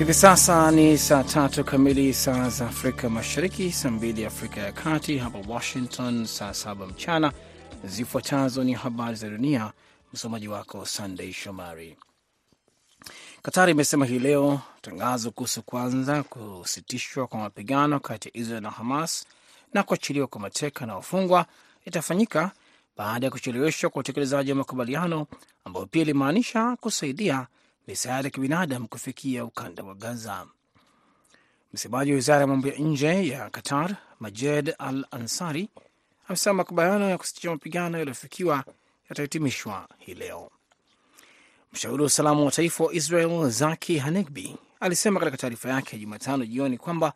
Hivi sasa ni saa tatu kamili saa za Afrika Mashariki, saa mbili Afrika ya Kati, hapa Washington saa saba mchana. Zifuatazo ni habari za dunia, msomaji wako Sandei Shomari. Katari imesema hii leo tangazo kuhusu kwanza kusitishwa kwa mapigano kati ya Israel na Hamas na kuachiliwa kwa mateka na wafungwa itafanyika baada ya kucheleweshwa kwa utekelezaji wa makubaliano ambayo pia ilimaanisha kusaidia misaada ya kibinadamu kufikia ukanda wa Gaza. Msemaji wa wizara ya mambo ya nje ya Qatar, Majed Al Ansari, amesema makubaliano ya kusitisha mapigano yaliyofikiwa yatahitimishwa hii leo. Mshauri wa usalama wa taifa wa Israel Zaki Hanegbi alisema katika taarifa yake ya Jumatano jioni kwamba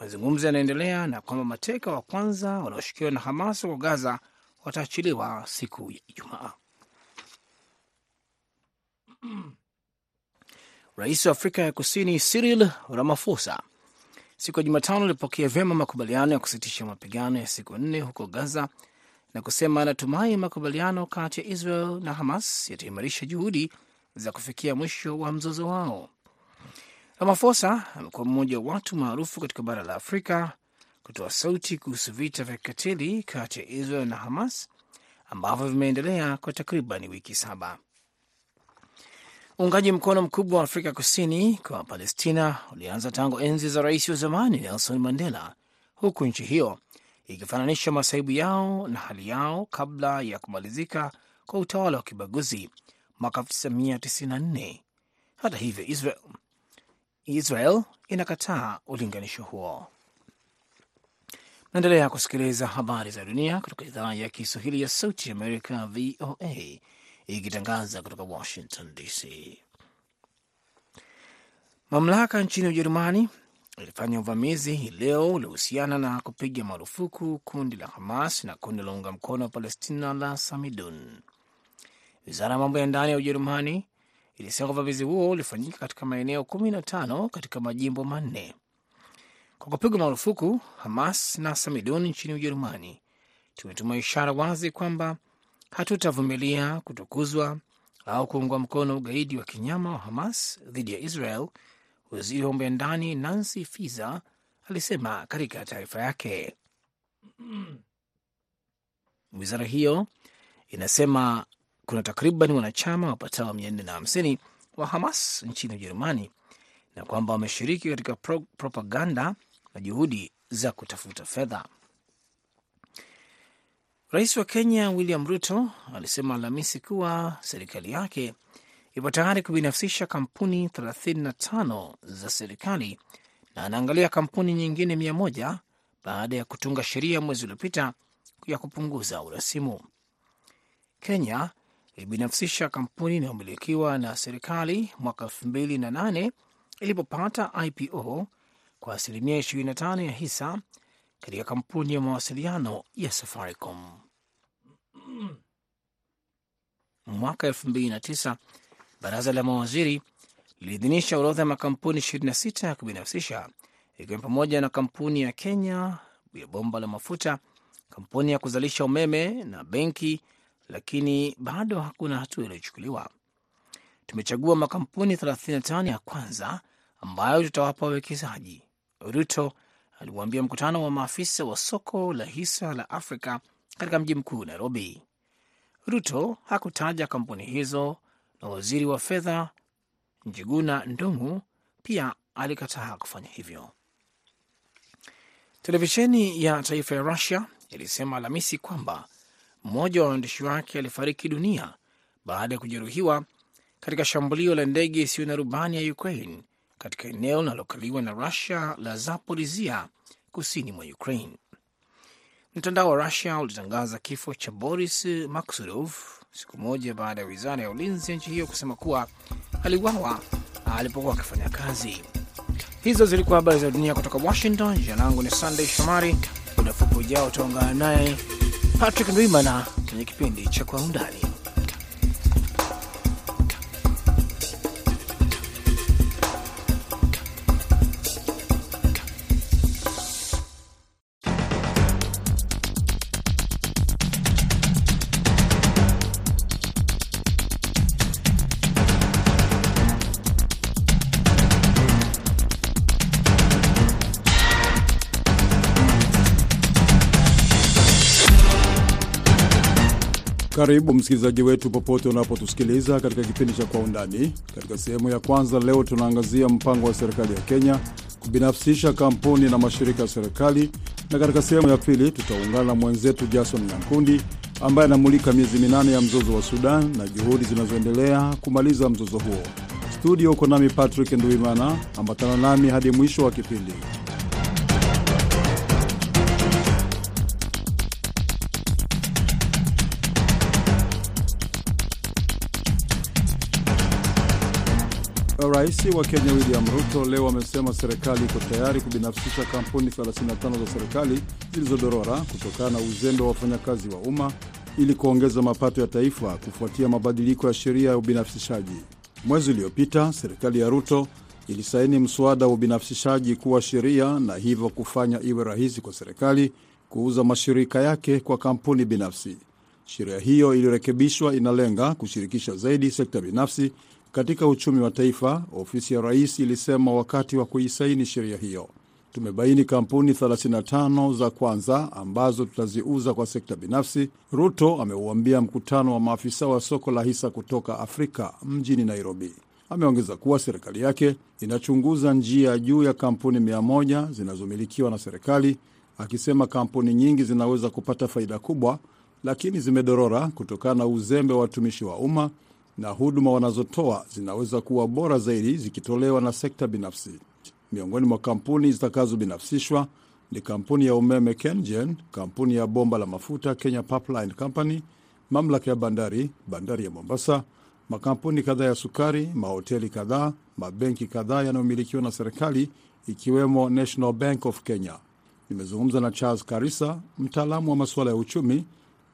mazungumzo yanaendelea na kwamba mateka wa kwanza wanaoshikiliwa na Hamas huko Gaza wataachiliwa siku ya Ijumaa. Rais wa Afrika ya Kusini Cyril Ramaphosa siku ya Jumatano alipokea vyema makubaliano ya kusitisha mapigano ya siku nne huko Gaza na kusema anatumai makubaliano kati ya Israel na Hamas yataimarisha juhudi za kufikia mwisho wa mzozo wao. Ramaphosa amekuwa mmoja wa watu maarufu katika bara la Afrika kutoa sauti kuhusu vita vya kikatili kati ya Israel na Hamas ambavyo vimeendelea kwa takriban wiki saba. Uungaji mkono mkubwa wa Afrika Kusini kwa Palestina ulianza tangu enzi za rais wa zamani Nelson Mandela, huku nchi hiyo ikifananisha masaibu yao na hali yao kabla ya kumalizika kwa utawala wa kibaguzi mwaka 1994. Hata hivyo, Israel, Israel inakataa ulinganisho huo. Naendelea kusikiliza habari za dunia kutoka idhaa ya Kiswahili ya Sauti Amerika, VOA, ikitangaza kutoka Washington DC. Mamlaka nchini Ujerumani ilifanya uvamizi hii leo uliohusiana na kupiga marufuku kundi la Hamas na kundi la unga mkono wa Palestina la Samidun. Wizara ya mambo ya ndani ya Ujerumani ilisema uvamizi huo ulifanyika katika maeneo kumi na tano katika majimbo manne. Kwa kupigwa marufuku Hamas na Samidun nchini Ujerumani, tumetuma ishara wazi kwamba hatutavumilia kutukuzwa au kuungwa mkono ugaidi wa kinyama wa Hamas dhidi ya Israel, waziri wa mambo ya ndani Nancy fisa alisema katika taarifa yake. Wizara hiyo inasema kuna takriban wanachama wapatao mia nne na hamsini wa Hamas nchini Ujerumani na kwamba wameshiriki katika pro propaganda na juhudi za kutafuta fedha. Rais wa Kenya William Ruto alisema Alhamisi kuwa serikali yake ipo tayari kubinafsisha kampuni 35 za serikali na anaangalia kampuni nyingine mia moja baada ya kutunga sheria mwezi uliopita ya kupunguza urasimu. Kenya ilibinafsisha kampuni inayomilikiwa na serikali mwaka 2008 ilipopata IPO kwa asilimia 25 ya hisa katika kampuni ya mawasiliano ya Safaricom. Mwaka 2009 baraza la mawaziri liliidhinisha orodha ya makampuni 26 ya kubinafsisha ikiwa pamoja na kampuni ya Kenya ya bomba la mafuta, kampuni ya kuzalisha umeme na benki, lakini bado hakuna hatua iliyochukuliwa. Tumechagua makampuni 35 ya kwanza ambayo tutawapa wawekezaji, Ruto aliwaambia mkutano wa maafisa wa soko la hisa la Afrika katika mji mkuu Nairobi. Ruto hakutaja kampuni hizo na waziri wa fedha Njuguna Ndung'u pia alikataa kufanya hivyo. Televisheni ya taifa ya Rusia ilisema Alhamisi kwamba mmoja wa waandishi wake alifariki dunia baada ya kujeruhiwa katika shambulio la ndege isiyo na rubani ya Ukraine katika eneo linalokaliwa na Rusia la Zaporizia kusini mwa Ukraine. Mtandao wa Rusia ulitangaza kifo cha Boris Maksudov siku moja baada ya wizara ya ulinzi ya nchi hiyo kusema kuwa aliwawa alipokuwa akifanya kazi. Hizo zilikuwa habari za dunia kutoka Washington. Jina langu ni Sandey Shomari. Muda mfupi ujao utaungana naye Patrick Ndwimana kwenye kipindi cha Kwa Undani. Karibu msikilizaji wetu popote unapotusikiliza katika kipindi cha Kwa Undani. Katika sehemu ya kwanza leo tunaangazia mpango wa serikali ya Kenya kubinafsisha kampuni na mashirika ya serikali, na katika sehemu ya pili tutaungana na mwenzetu Jason Nyankundi ambaye anamulika miezi minane ya mzozo wa Sudan na juhudi zinazoendelea kumaliza mzozo huo. Studio uko nami Patrick Nduimana, ambatana nami hadi mwisho wa kipindi. Rais wa Kenya William Ruto leo amesema serikali iko tayari kubinafsisha kampuni 35 za serikali zilizodorora kutokana na uzembe wa wafanyakazi wa umma ili kuongeza mapato ya taifa kufuatia mabadiliko ya sheria ya ubinafsishaji. Mwezi uliopita serikali ya Ruto ilisaini mswada wa ubinafsishaji kuwa sheria na hivyo kufanya iwe rahisi kwa serikali kuuza mashirika yake kwa kampuni binafsi. Sheria hiyo iliyorekebishwa inalenga kushirikisha zaidi sekta binafsi katika uchumi wa taifa, ofisi ya rais ilisema wakati wa kuisaini sheria hiyo. Tumebaini kampuni 35 za kwanza ambazo tutaziuza kwa sekta binafsi, Ruto ameuambia mkutano wa maafisa wa soko la hisa kutoka Afrika mjini Nairobi. Ameongeza kuwa serikali yake inachunguza njia juu ya kampuni 100 zinazomilikiwa na serikali, akisema kampuni nyingi zinaweza kupata faida kubwa, lakini zimedorora kutokana na uzembe wa watumishi wa umma na huduma wanazotoa zinaweza kuwa bora zaidi zikitolewa na sekta binafsi. Miongoni mwa kampuni zitakazobinafsishwa ni kampuni ya umeme KenGen, kampuni ya bomba la mafuta Kenya Pipeline Company, mamlaka ya bandari, bandari ya Mombasa, makampuni kadhaa ya sukari, mahoteli kadhaa, mabenki kadhaa yanayomilikiwa na serikali ikiwemo National Bank of Kenya. Nimezungumza na Charles Karisa, mtaalamu wa masuala ya uchumi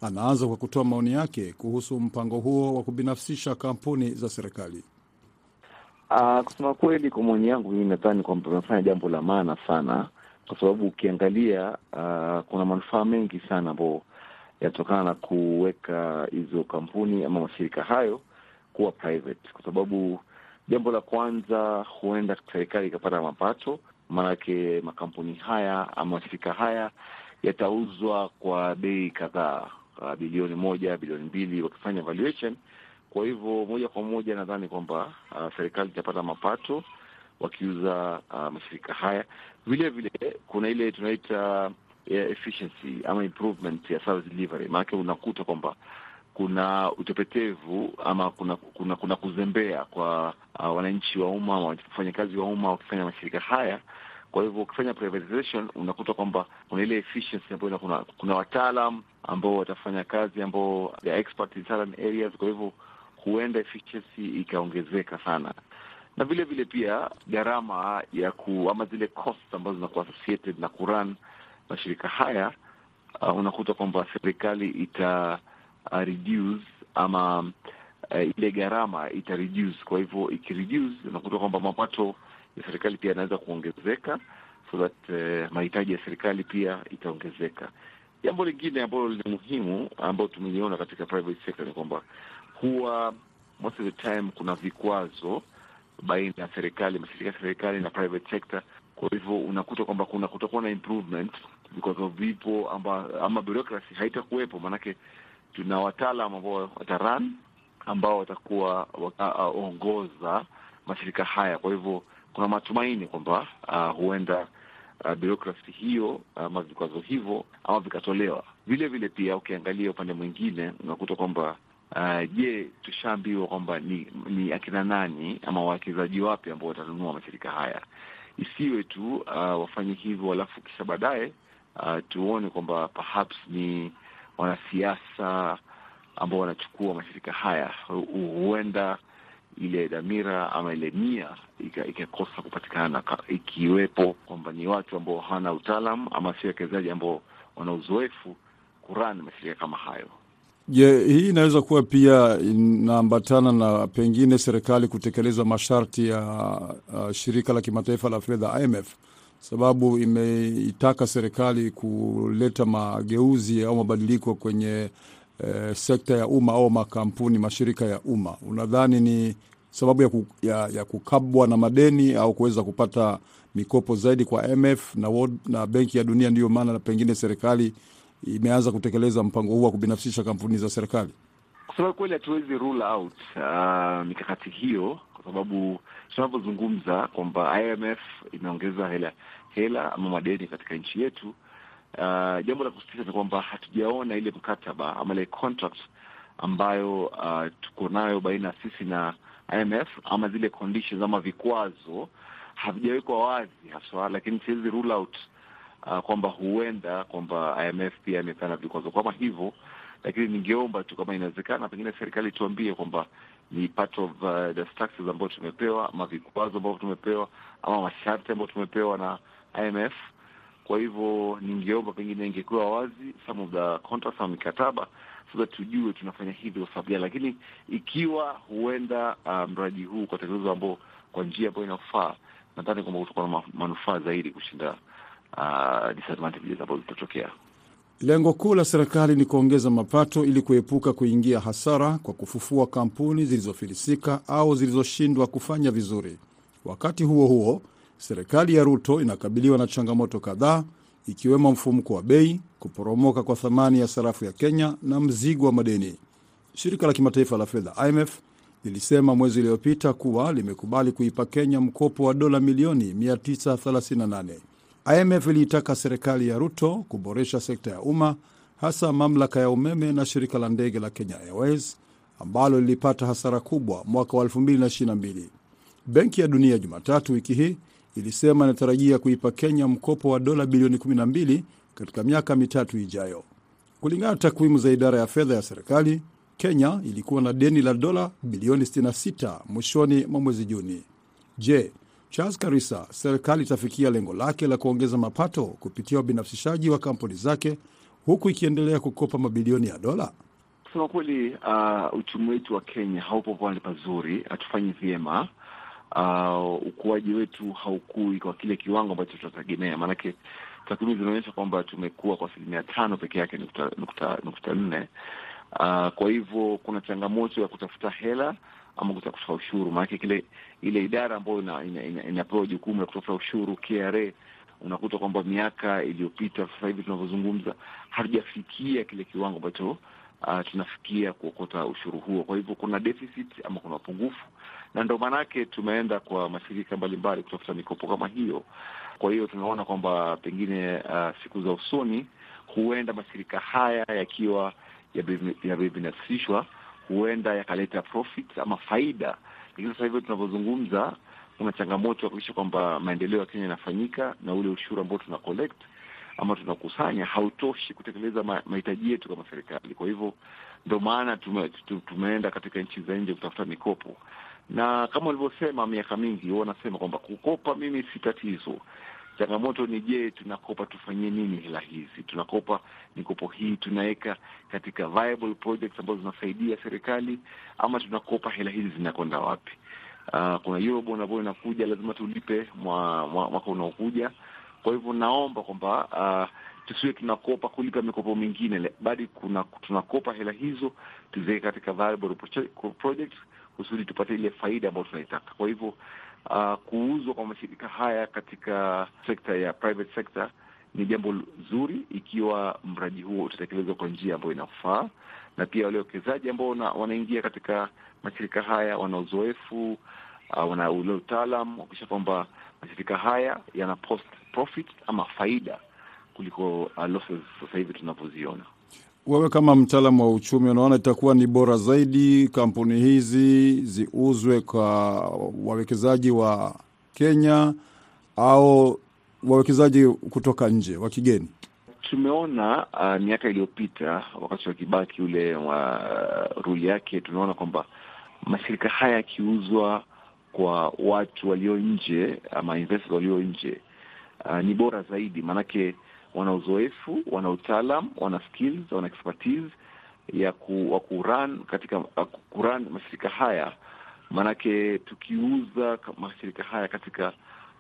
anaanza kwa kutoa maoni yake kuhusu mpango huo wa kubinafsisha kampuni za serikali. Uh, kusema kweli, kwa maoni yangu mimi nadhani kwamba amefanya jambo la maana sana, kwa sababu ukiangalia, uh, kuna manufaa mengi sana ambayo yanatokana na kuweka hizo kampuni ama mashirika hayo kuwa private, kwa sababu jambo la kwanza, huenda serikali ikapata mapato, maanake makampuni haya ama mashirika haya yatauzwa kwa bei kadhaa Uh, bilioni moja bilioni mbili wakifanya valuation. Kwa hivyo moja kwa moja nadhani kwamba uh, serikali itapata mapato wakiuza uh, mashirika haya. Vile vile kuna ile tunaita uh, efficiency ama improvement ya service delivery, maanake unakuta kwamba kuna utepetevu ama kuna kuna, kuna kuzembea kwa uh, wananchi wa umma ama wafanyakazi wa umma wakifanya mashirika haya kwa hivyo ukifanya privatization unakuta kwamba kuna ile efficiency ambayo kuna, kuna wataalam ambao watafanya kazi ambao they are expert in certain areas. Kwa hivyo huenda efficiency ikaongezeka sana, na vile vile pia gharama ya ku ama zile cost ambazo zinakuwa associated na kuran mashirika haya uh, unakuta kwamba serikali ita uh, reduce ama uh, ile gharama ita reduce. Kwa hivyo ikireduce, unakuta kwamba mapato ya serikali pia yanaweza kuongezeka so that eh, mahitaji ya serikali pia itaongezeka. Jambo lingine ambalo ni muhimu ambalo tumeliona katika private sector ni kwamba huwa most of the time kuna vikwazo baina ya serikali, mashirika ya serikali na private sector. Kwa hivyo unakuta kwamba kuna kutakuwa na improvement vikwazo vipo amba, ama bureaucracy haitakuwepo, maanake tuna wataalam ambao wataran ambao watakuwa waongoza mashirika haya, kwa hivyo kuna matumaini kwamba uh, huenda uh, birokrasi hiyo ama uh, vikwazo hivyo ama vikatolewa. Vile vile pia ukiangalia upande mwingine unakuta kwamba uh, je, tushaambiwa kwamba ni, ni akina nani ama wawekezaji wapi ambao watanunua mashirika haya? Isiwe tu uh, wafanye hivyo alafu kisha baadaye uh, tuone kwamba perhaps ni wanasiasa ambao wanachukua mashirika haya. Huenda ile dhamira ama ile nia ikakosa ika kupatikana, ikiwepo kwamba ni watu ambao hawana utaalam ama si wawekezaji ambao wana uzoefu kurani mashirika kama hayo. Je, hii inaweza kuwa pia inaambatana na pengine serikali kutekeleza masharti ya uh, shirika la kimataifa la fedha IMF, sababu imeitaka serikali kuleta mageuzi au mabadiliko kwenye uh, sekta ya umma au makampuni, mashirika ya umma. Unadhani ni sababu ya, ku, ya, ya kukabwa na madeni au kuweza kupata mikopo zaidi kwa IMF na, na Benki ya Dunia? Ndiyo maana pengine serikali imeanza kutekeleza mpango huu wa kubinafsisha kampuni za serikali. Kusema kweli, hatuwezi rule out uh, mikakati hiyo kwa sababu tunavyozungumza kwamba IMF imeongeza hela hela ama madeni katika nchi yetu. Uh, jambo la kusikitisha ni kwamba hatujaona ile mkataba ama ile contract ambayo uh, tuko nayo baina ya sisi na IMF ama zile conditions ama vikwazo havijawekwa wazi haswa, lakini siwezi rule out uh, kwamba huenda kwamba IMF pia imepeana vikwazo kama hivyo, lakini ningeomba tu kama inawezekana, pengine serikali tuambie kwamba ni part of uh, the structures ambayo tumepewa ama vikwazo ambavyo tumepewa ama masharti ambayo tumepewa na IMF. Kwa hivyo ningeomba pengine ingekuwa wazi some of the contracts au mikataba so that tujue tunafanya hivi kwa sababu gani, lakini ikiwa huenda mradi mradi huu ukatekelezwa ambao kwa njia ambayo inafaa, nadhani kwamba kutakuwa na manufaa zaidi kushinda uh, disadvantages ambazo zitatokea. Lengo kuu la serikali ni kuongeza mapato ili kuepuka kuingia hasara kwa kufufua kampuni zilizofilisika au zilizoshindwa kufanya vizuri. Wakati huo huo, serikali ya Ruto inakabiliwa na changamoto kadhaa ikiwemo mfumuko wa bei, kuporomoka kwa thamani ya sarafu ya Kenya na mzigo wa madeni. Shirika la kimataifa la fedha IMF lilisema mwezi uliopita kuwa limekubali kuipa Kenya mkopo wa dola milioni 938. IMF iliitaka serikali ya Ruto kuboresha sekta ya umma, hasa mamlaka ya umeme na shirika la ndege la Kenya Airways ambalo lilipata hasara kubwa mwaka wa 2022. Benki ya Dunia Jumatatu wiki hii ilisema inatarajia kuipa Kenya mkopo wa dola bilioni 12 katika miaka mitatu ijayo. Kulingana na takwimu za idara ya fedha ya serikali, Kenya ilikuwa na deni la dola bilioni 66 mwishoni mwa mwezi Juni. Je, Charles Karisa, serikali itafikia lengo lake la kuongeza mapato kupitia ubinafsishaji wa kampuni zake huku ikiendelea kukopa mabilioni ya dola? Kusema kweli, uh, uchumi wetu wa Kenya haupo pale pazuri, hatufanyi vyema. Uh, ukuaji wetu haukui kwa kile kiwango ambacho tunategemea, maanake takwimu zinaonyesha kwamba tumekuwa kwa asilimia tano peke yake nukta, nukta, nukta nne. Uh, kwa hivyo kuna changamoto ya kutafuta hela ama kutafuta ushuru, maanake kile ile idara ambayo ina, ina, ina, inapewa jukumu la kutafuta ushuru KRA, unakuta kwamba miaka iliyopita, sasa hivi tunavyozungumza, hatujafikia kile kiwango ambacho uh, tunafikia kuokota ushuru huo. Kwa hivyo kuna deficit ama kuna upungufu, na ndo maanake tumeenda kwa mashirika mbalimbali kutafuta mikopo kama hiyo. Kwa hiyo tunaona kwamba pengine uh, siku za usoni huenda mashirika haya yakiwa yamebinafsishwa huenda yakaleta profit ama faida, lakini sasa hivi tunavyozungumza, kuna changamoto ya kuhakikisha kwamba maendeleo ya Kenya yanafanyika na ule ushuru ambao tuna collect ama tunakusanya hautoshi kutekeleza mahitaji yetu kama serikali. Kwa hivyo ndo maana tume, tumeenda katika nchi za nje kutafuta mikopo, na kama ulivyosema, miaka mingi wanasema kwamba kukopa mimi si tatizo changamoto ni je, tunakopa tufanyie nini hela hizi? Tunakopa mikopo hii tunaweka katika viable projects ambazo zinasaidia serikali, ama tunakopa hela hizi zinakwenda wapi? Uh, kuna eurobond ambayo inakuja, lazima tulipe mwaka mwa, mwa unaokuja. Kwa hivyo naomba kwamba uh, tusiwe tunakopa kulipa mikopo mingine, bali tunakopa hela hizo tuziweke katika viable projects kusudi tupate ile faida ambayo tunaitaka. Kwa hivyo Uh, kuuzwa kwa mashirika haya katika sekta ya private sector ni jambo zuri ikiwa mradi huo utatekelezwa kwa njia ambayo inafaa, na pia wale wawekezaji ambao wanaingia katika mashirika haya wana uzoefu uh, wana ule utaalam wakisha kwamba mashirika haya yana post profit ama faida kuliko uh, losses sasa hivi tunavyoziona. Wewe kama mtaalamu wa uchumi, unaona itakuwa ni bora zaidi kampuni hizi ziuzwe kwa wawekezaji wa Kenya au wawekezaji kutoka nje wa kigeni? Tumeona uh, miaka iliyopita wakati wa Kibaki ule wa uh, ruli yake, tunaona kwamba mashirika haya yakiuzwa kwa watu walio nje ama walio nje uh, ni bora zaidi maanake wana uzoefu, wana utaalam, wana skills, wana expertise ya ku, wa kuran katika kuran mashirika haya. Maanake tukiuza mashirika haya katika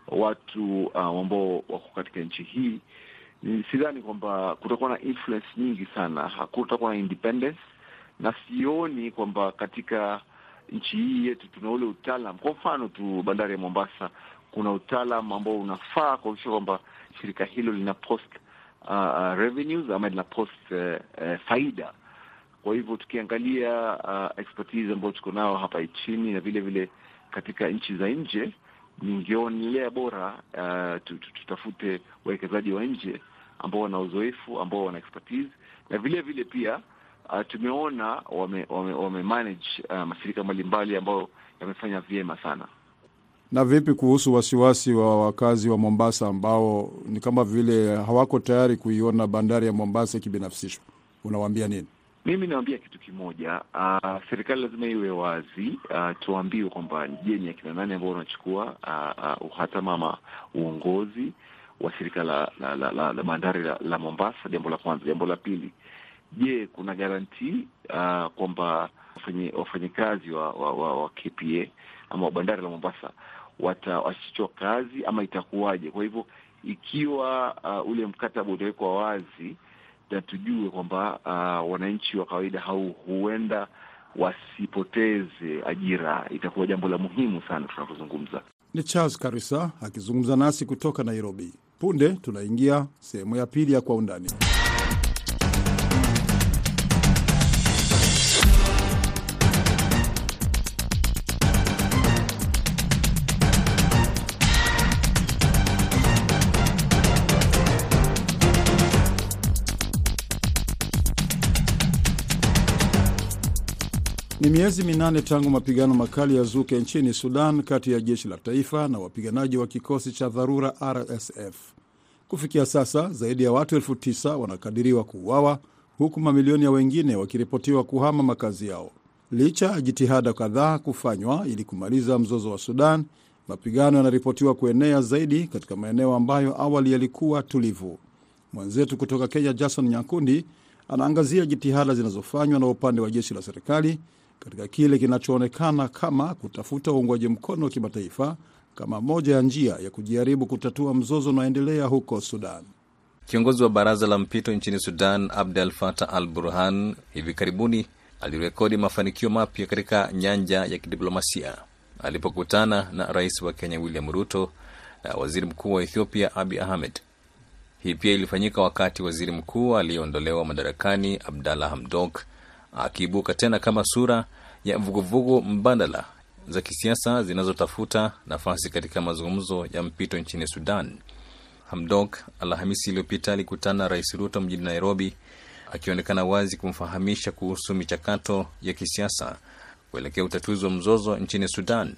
watu uh, ambao wako katika nchi hii, sidhani kwamba kutakuwa na influence nyingi sana, hakutakuwa na independence, na sioni kwamba katika nchi hii yetu tuna ule utaalam. Kwa mfano tu bandari ya Mombasa, kuna utaalam ambao unafaa kuhakikisha kwamba shirika hilo lina post uh, revenues ama lina post uh, uh, faida. Kwa hivyo tukiangalia uh, expertise ambayo tuko nao hapa nchini na vile vile katika nchi za nje, ningeonelea bora uh, tutafute wawekezaji wa nje ambao wana uzoefu, ambao wana expertise na vile vile pia uh, tumeona wame, wame, wame manage uh, mashirika mbalimbali ambayo yamefanya vyema sana. Na vipi kuhusu wasiwasi wa wakazi wa Mombasa ambao ni kama vile hawako tayari kuiona bandari ya Mombasa ikibinafsishwa? Unawaambia nini? Mimi naambia kitu kimoja. Uh, serikali lazima iwe wazi, uh, tuambiwe kwamba je, ni akina nani ambao wanachukua uh, uh, uhatama ama uongozi wa shirika la la, la, la, la bandari la, la Mombasa. Jambo la kwanza. Jambo la pili, je, kuna garanti uh, kwamba wafanyikazi wa, wa, wa, wa KPA ama wa bandari la Mombasa watawachishwa kazi ama itakuwaje? Kwa hivyo ikiwa uh, ule mkataba utawekwa wazi na tujue kwamba uh, wananchi wa kawaida hau huenda wasipoteze ajira, itakuwa jambo la muhimu sana tunapozungumza. Ni Charles Karisa akizungumza nasi kutoka Nairobi. Punde tunaingia sehemu ya pili ya Kwa Undani. Ni miezi minane tangu mapigano makali ya zuke nchini Sudan kati ya jeshi la taifa na wapiganaji wa kikosi cha dharura RSF. Kufikia sasa zaidi ya watu elfu tisa wanakadiriwa kuuawa huku mamilioni ya wengine wakiripotiwa kuhama makazi yao. Licha ya jitihada kadhaa kufanywa ili kumaliza mzozo wa Sudan, mapigano yanaripotiwa kuenea zaidi katika maeneo ambayo awali yalikuwa tulivu. Mwenzetu kutoka Kenya, Jason Nyakundi, anaangazia jitihada zinazofanywa na upande wa jeshi la serikali katika kile kinachoonekana kama kutafuta uungwaji mkono wa kimataifa kama moja ya njia ya kujaribu kutatua mzozo unaoendelea huko Sudan. Kiongozi wa baraza la mpito nchini Sudan, Abdel Fattah al Burhan, hivi karibuni alirekodi mafanikio mapya katika nyanja ya kidiplomasia alipokutana na rais wa Kenya William Ruto na waziri mkuu wa Ethiopia Abi Ahmed. Hii pia ilifanyika wakati waziri mkuu aliyeondolewa madarakani Abdalla Hamdok akiibuka tena kama sura ya vuguvugu mbadala za kisiasa zinazotafuta nafasi katika mazungumzo ya mpito nchini Sudan. Hamdok Alhamisi iliyopita alikutana na rais Ruto mjini Nairobi, akionekana wazi kumfahamisha kuhusu michakato ya kisiasa kuelekea utatuzi wa mzozo nchini Sudan.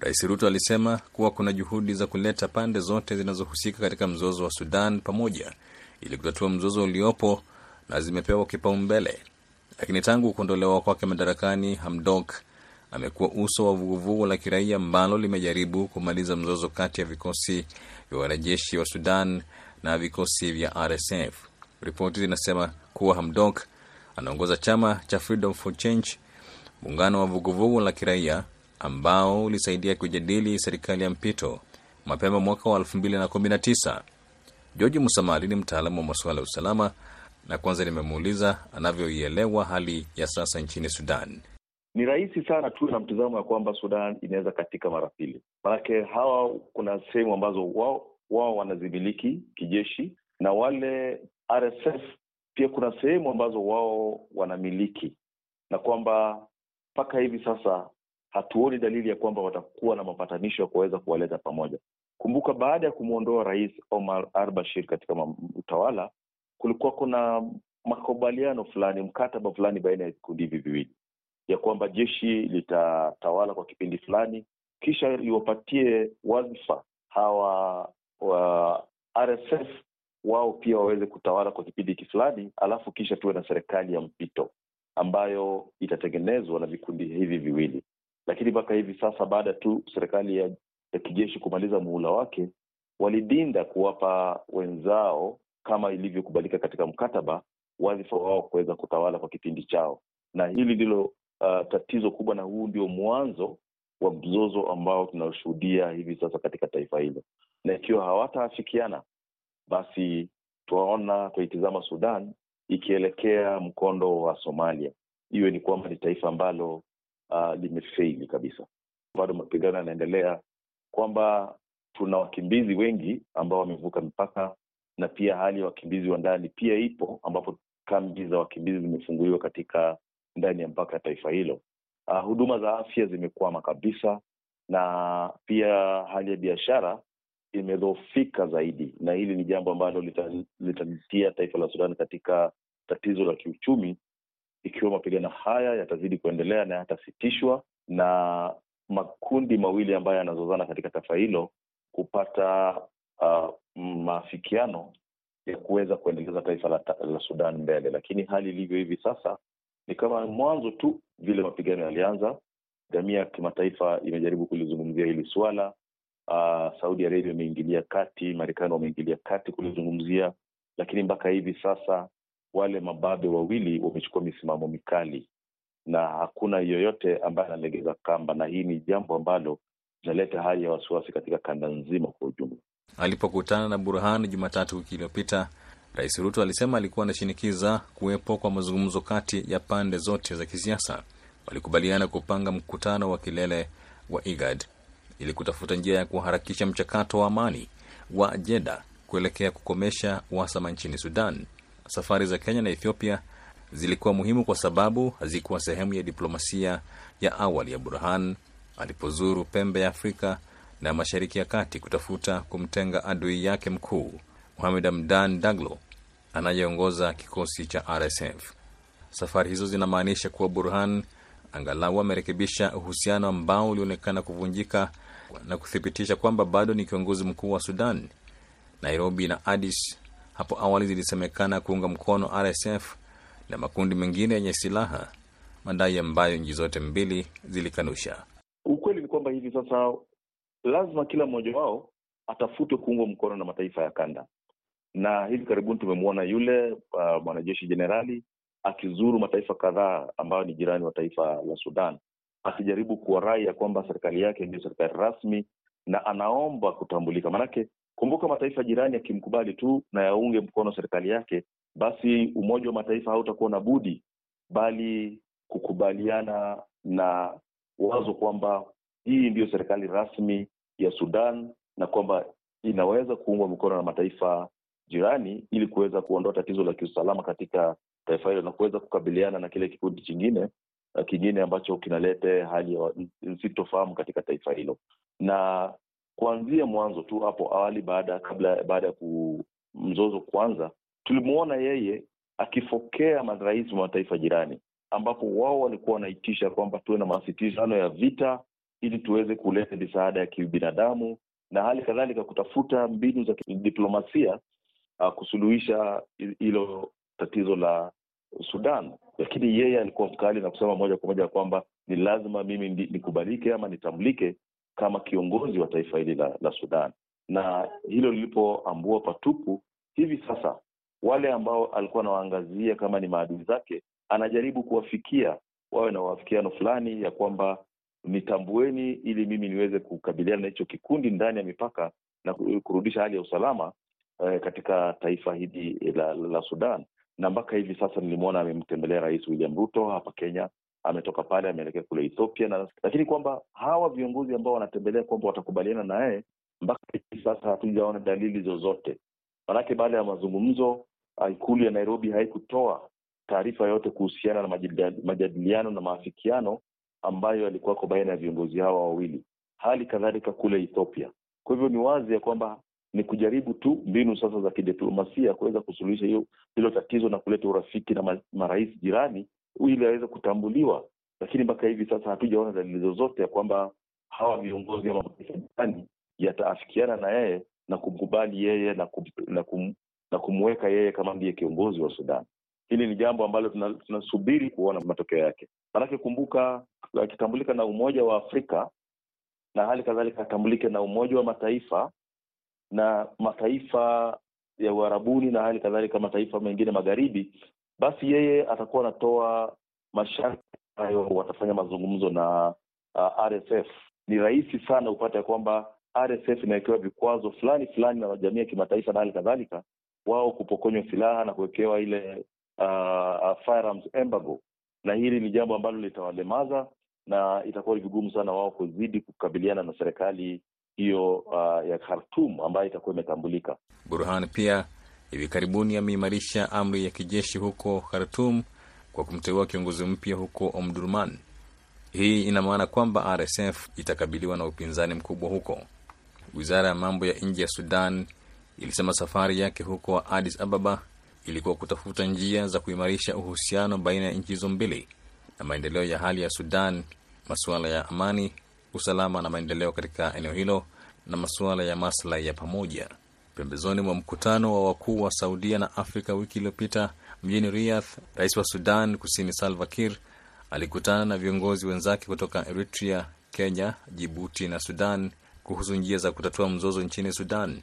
Rais Ruto alisema kuwa kuna juhudi za kuleta pande zote zinazohusika katika mzozo wa Sudan pamoja ili kutatua mzozo uliopo na zimepewa kipaumbele. Lakini tangu kuondolewa kwake madarakani, Hamdok amekuwa uso wa vuguvugu la kiraia ambalo limejaribu kumaliza mzozo kati ya vikosi vya wanajeshi wa Sudan na vikosi vya RSF. Ripoti zinasema kuwa Hamdok anaongoza chama cha Freedom for Change, muungano wa vuguvugu la kiraia ambao ulisaidia kujadili serikali ya mpito mapema mwaka wa 2019. George Musamali ni mtaalamu wa masuala ya usalama na kwanza nimemuuliza anavyoielewa hali ya sasa nchini Sudan. Ni rahisi sana tu na mtizamo ya kwamba Sudan inaweza katika mara pili, manake hawa kuna sehemu ambazo wao wao wanazimiliki kijeshi na wale RSF pia kuna sehemu ambazo wao wanamiliki, na kwamba mpaka hivi sasa hatuoni dalili ya kwamba watakuwa na mapatanisho ya kuweza kuwaleta pamoja. Kumbuka, baada ya kumwondoa Rais Omar al-Bashir katika utawala, kulikuwa kuna makubaliano fulani, mkataba fulani baina ya vikundi hivi viwili, ya kwamba jeshi litatawala kwa kipindi fulani, kisha liwapatie wadhifa hawa wa RSF wao pia waweze kutawala kwa kipindi fulani, alafu kisha tuwe na serikali ya mpito ambayo itatengenezwa na vikundi hivi viwili. Lakini mpaka hivi sasa, baada tu serikali ya, ya kijeshi kumaliza muhula wake, walidinda kuwapa wenzao kama ilivyokubalika katika mkataba wadhifa wao kuweza kutawala kwa kipindi chao, na hili ndilo uh, tatizo kubwa, na huu ndio mwanzo wa mzozo ambao tunaoshuhudia hivi sasa katika taifa hilo, na ikiwa hawataafikiana basi tunaona twaitizama Sudan ikielekea mkondo wa Somalia, iwe ni kwamba ni taifa ambalo uh, limefeili kabisa. Bado mapigano yanaendelea, kwamba tuna wakimbizi wengi ambao wamevuka mipaka, na pia hali ya wakimbizi wa ndani pia ipo, ambapo kambi za wakimbizi zimefunguliwa katika ndani ya mpaka ya taifa hilo. Uh, huduma za afya zimekwama kabisa, na pia hali ya biashara imedhoofika zaidi, na hili ni jambo ambalo litalitia taifa la Sudan katika tatizo la kiuchumi, ikiwa mapigano haya yatazidi kuendelea na yatasitishwa na makundi mawili ambayo yanazozana katika taifa hilo kupata uh, maafikiano ya kuweza kuendeleza taifa la, la Sudan mbele. Lakini hali ilivyo hivi sasa ni kama mwanzo tu vile mapigano yalianza. Jamii ya kimataifa imejaribu kulizungumzia hili swala. Uh, Saudi Arabia imeingilia kati, Marekani wameingilia kati kulizungumzia, lakini mpaka hivi sasa wale mababe wawili wamechukua misimamo mikali na hakuna yoyote ambaye analegeza kamba, na hii ni jambo ambalo linaleta hali ya wasiwasi katika kanda nzima kwa ujumla. Alipokutana na Burhan Jumatatu wiki iliyopita, Rais Ruto alisema alikuwa anashinikiza kuwepo kwa mazungumzo kati ya pande zote za kisiasa. Walikubaliana kupanga mkutano wa kilele wa IGAD ili kutafuta njia ya kuharakisha mchakato wa amani wa Jeda kuelekea kukomesha uhasama nchini Sudan. Safari za Kenya na Ethiopia zilikuwa muhimu kwa sababu hazikuwa sehemu ya diplomasia ya awali ya Burhan alipozuru pembe ya Afrika na Mashariki ya Kati kutafuta kumtenga adui yake mkuu Mohamed Hamdan Daglo anayeongoza kikosi cha RSF. Safari hizo zinamaanisha kuwa Burhan angalau amerekebisha uhusiano ambao ulionekana kuvunjika na kuthibitisha kwamba bado ni kiongozi mkuu wa Sudan. Nairobi na Addis hapo awali zilisemekana kuunga mkono RSF na makundi mengine yenye silaha, madai ambayo nchi zote mbili zilikanusha. Ukweli ni kwamba hivi sasa lazima kila mmoja wao atafutwe kuungwa mkono na mataifa ya kanda, na hivi karibuni tumemwona yule uh, mwanajeshi jenerali akizuru mataifa kadhaa ambayo ni jirani wa taifa la Sudan, akijaribu kuwarai ya kwamba serikali yake ndio serikali rasmi na anaomba kutambulika. Maanake kumbuka, mataifa jirani yakimkubali tu na yaunge mkono serikali yake, basi Umoja wa Mataifa hautakuwa na budi bali kukubaliana na wazo kwamba hii ndiyo serikali rasmi ya Sudan na kwamba inaweza kuungwa mkono na mataifa jirani ili kuweza kuondoa tatizo la kiusalama katika taifa hilo na kuweza kukabiliana na kile kikundi chingine kingine ambacho kinaleta hali ya nsitofahamu katika taifa hilo. Na kuanzia mwanzo tu hapo awali, baada kabla baada ya mzozo kuanza, tulimwona yeye akifokea marais wa mataifa jirani, ambapo wao walikuwa wanaitisha kwamba tuwe na masitizano ya vita ili tuweze kuleta misaada ya kibinadamu na hali kadhalika kutafuta mbinu za diplomasia uh, kusuluhisha hilo tatizo la Sudan. Lakini yeye alikuwa mkali na kusema moja kwa moja kwamba ni lazima mimi nikubalike ama nitambulike kama kiongozi wa taifa hili la, la Sudan. Na hilo lilipoambua patupu, hivi sasa wale ambao alikuwa anawaangazia kama ni maadui zake, anajaribu kuwafikia wawe na uafikiano fulani ya kwamba nitambueni ili mimi niweze kukabiliana na hicho kikundi ndani ya mipaka na kurudisha hali ya usalama eh, katika taifa hili la, la Sudan. Na mpaka hivi sasa nilimwona amemtembelea Rais William Ruto hapa Kenya, ametoka pale ameelekea kule Ethiopia na, lakini kwamba hawa viongozi ambao wanatembelea kwamba watakubaliana naye, mpaka hivi sasa hatujaona dalili zozote. Manake baada ya mazungumzo, ikulu ya Nairobi haikutoa taarifa yoyote kuhusiana na majadiliano na maafikiano ambayo yalikuwako baina ya viongozi hawa wawili, hali kadhalika kule Ethiopia. Kwa hivyo ni wazi ya kwamba ni kujaribu tu mbinu sasa za kidiplomasia kuweza kusuluhisha hiyo hilo tatizo na kuleta urafiki na ma, marais jirani ili aweze kutambuliwa, lakini mpaka hivi sasa hatujaona dalili zozote ya kwamba hawa viongozi wa mataifa jirani yataafikiana na yeye na kumkubali yeye na, kum, na, kum, na kumweka yeye kama ndiye kiongozi wa Sudan. Hili ni jambo ambalo tunasubiri kuona matokeo yake. Maanake kumbuka, akitambulika na Umoja wa Afrika na hali kadhalika atambulike na Umoja wa Mataifa na mataifa ya Uarabuni na hali kadhalika mataifa mengine magharibi, basi yeye atakuwa anatoa masharti ambayo watafanya mazungumzo na uh, RSF. Ni rahisi sana upate ya kwamba RSF inawekewa vikwazo fulani fulani na jamii ya kimataifa na hali kadhalika, wao kupokonywa silaha na kuwekewa ile uh, firearms embargo, na hili ni jambo ambalo litawalemaza na itakuwa vigumu sana wao kuzidi kukabiliana na serikali hiyo uh, ya Khartum ambayo itakuwa imetambulika. Burhan pia hivi karibuni ameimarisha amri ya kijeshi huko Khartum kwa kumteua kiongozi mpya huko Omdurman. Hii ina maana kwamba RSF itakabiliwa na upinzani mkubwa huko. Wizara ya mambo ya nje ya Sudan ilisema safari yake huko Addis Ababa ilikuwa kutafuta njia za kuimarisha uhusiano baina ya nchi hizo mbili na maendeleo ya hali ya Sudan, masuala ya amani, usalama na maendeleo katika eneo hilo na masuala ya maslahi ya pamoja. Pembezoni mwa mkutano wa wakuu wa Saudia na Afrika wiki iliyopita mjini Riyadh, rais wa Sudan Kusini Salva Kiir alikutana na viongozi wenzake kutoka Eritrea, Kenya, Jibuti na Sudan kuhusu njia za kutatua mzozo nchini Sudan.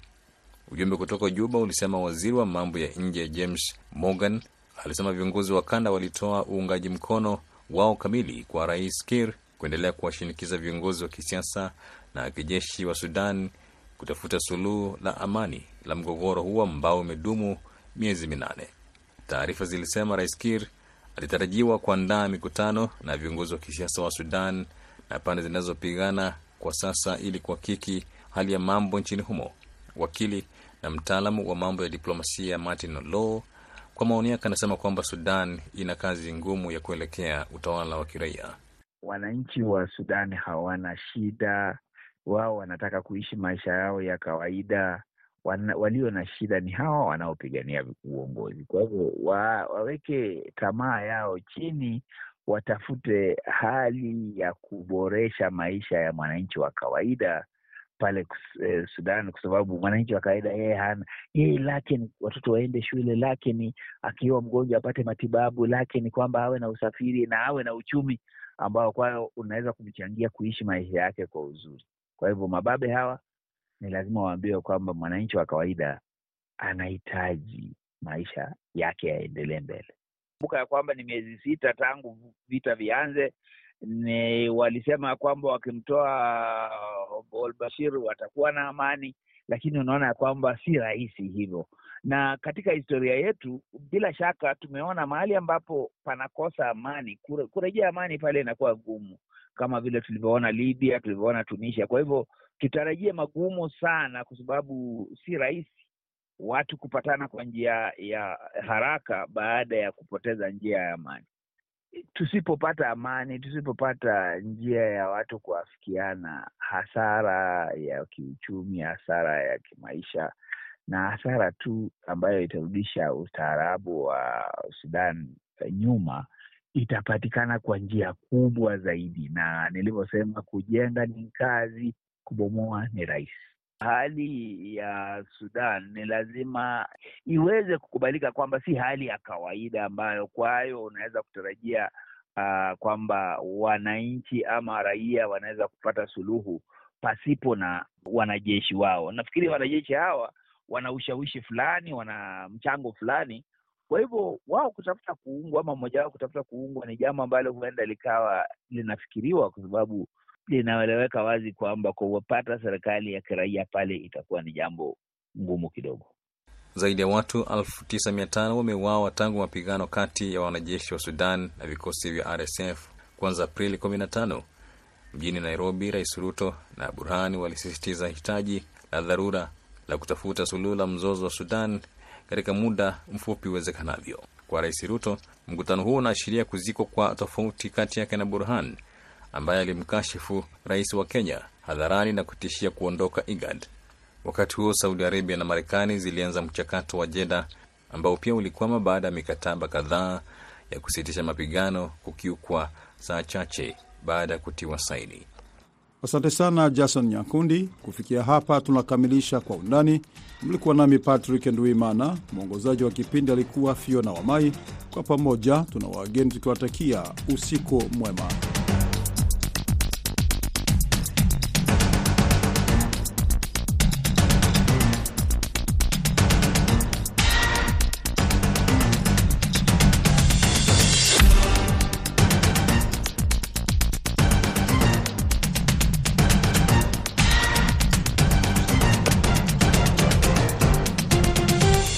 Ujumbe kutoka Juba ulisema waziri wa mambo ya nje James Morgan alisema viongozi wa kanda walitoa uungaji mkono wao kamili kwa rais Kir kuendelea kuwashinikiza viongozi wa kisiasa na kijeshi wa Sudan kutafuta suluhu la amani la mgogoro huo ambao umedumu miezi minane. Taarifa zilisema rais Kir alitarajiwa kuandaa mikutano na viongozi wa kisiasa wa Sudan na pande zinazopigana kwa sasa ili kuhakiki hali ya mambo nchini humo. Wakili na mtaalamu wa mambo ya diplomasia Martin Law kwa maoni yake anasema kwamba Sudan ina kazi ngumu ya kuelekea utawala wa kiraia. Wananchi wa Sudan hawana shida, wao wanataka kuishi maisha yao ya kawaida. Wana, walio na shida ni hawa wanaopigania uongozi. Kwa hivyo wa, waweke tamaa yao chini, watafute hali ya kuboresha maisha ya mwananchi wa kawaida pale eh, Sudan, kwa sababu mwananchi wa kawaida yeye hana yeye, lake ni watoto waende shule, lake ni akiwa mgonjwa apate matibabu, lake ni kwamba awe na usafiri na awe na uchumi ambao kwayo unaweza kumchangia kuishi maisha yake kwa uzuri. Kwa hivyo mababe hawa ni lazima waambiwe kwamba mwananchi wa kawaida anahitaji maisha yake yaendelee mbele. Kumbuka ya kwamba ni miezi sita tangu vita vianze. Ni walisema kwamba wakimtoa Bashir watakuwa na amani, lakini unaona ya kwamba si rahisi hivyo. Na katika historia yetu, bila shaka tumeona mahali ambapo panakosa amani, kurejea amani pale inakuwa ngumu, kama vile tulivyoona Libya, tulivyoona Tunisia. Kwa hivyo tutarajie magumu sana, kwa sababu si rahisi watu kupatana kwa njia ya haraka baada ya kupoteza njia ya amani. Tusipopata amani, tusipopata njia ya watu kuafikiana, hasara ya kiuchumi, hasara ya kimaisha na hasara tu ambayo itarudisha ustaarabu wa Sudan nyuma itapatikana kwa njia kubwa zaidi, na nilivyosema, kujenga ni kazi, kubomoa ni rahisi. Hali ya Sudan ni lazima iweze kukubalika kwamba si hali ya kawaida ambayo kwayo unaweza kutarajia uh, kwamba wananchi ama raia wanaweza kupata suluhu pasipo na wanajeshi wao. Nafikiri wanajeshi hawa wana ushawishi fulani, wana mchango fulani. Kwa hivyo wao kutafuta kuungwa ama mmoja wao kutafuta kuungwa ni jambo ambalo huenda likawa linafikiriwa, kwa sababu linaeleweka wazi kwamba kuwapata serikali ya kiraia pale itakuwa ni jambo ngumu kidogo. Zaidi ya watu elfu tisa mia tano wameuawa tangu mapigano kati ya wanajeshi wa Sudan na vikosi vya RSF kuanza Aprili 15. Mjini Nairobi, Rais Ruto na Burhani walisisitiza hitaji la dharura la kutafuta suluhu la mzozo wa Sudan katika muda mfupi uwezekanavyo. Kwa Rais Ruto, mkutano huo unaashiria kuzikwa kwa tofauti kati yake na Burhan ambaye alimkashifu rais wa Kenya hadharani na kutishia kuondoka IGAD. Wakati huo Saudi Arabia na Marekani zilianza mchakato wa Jeda ambao pia ulikwama baada ya mikataba kadhaa ya kusitisha mapigano kukiukwa saa chache baada ya kutiwa saini. Asante sana Jason Nyakundi. Kufikia hapa tunakamilisha Kwa Undani. Mlikuwa nami Patrick Nduimana, mwongozaji wa kipindi alikuwa Fiona Wamai. Kwa pamoja tuna wageni tukiwatakia usiku mwema.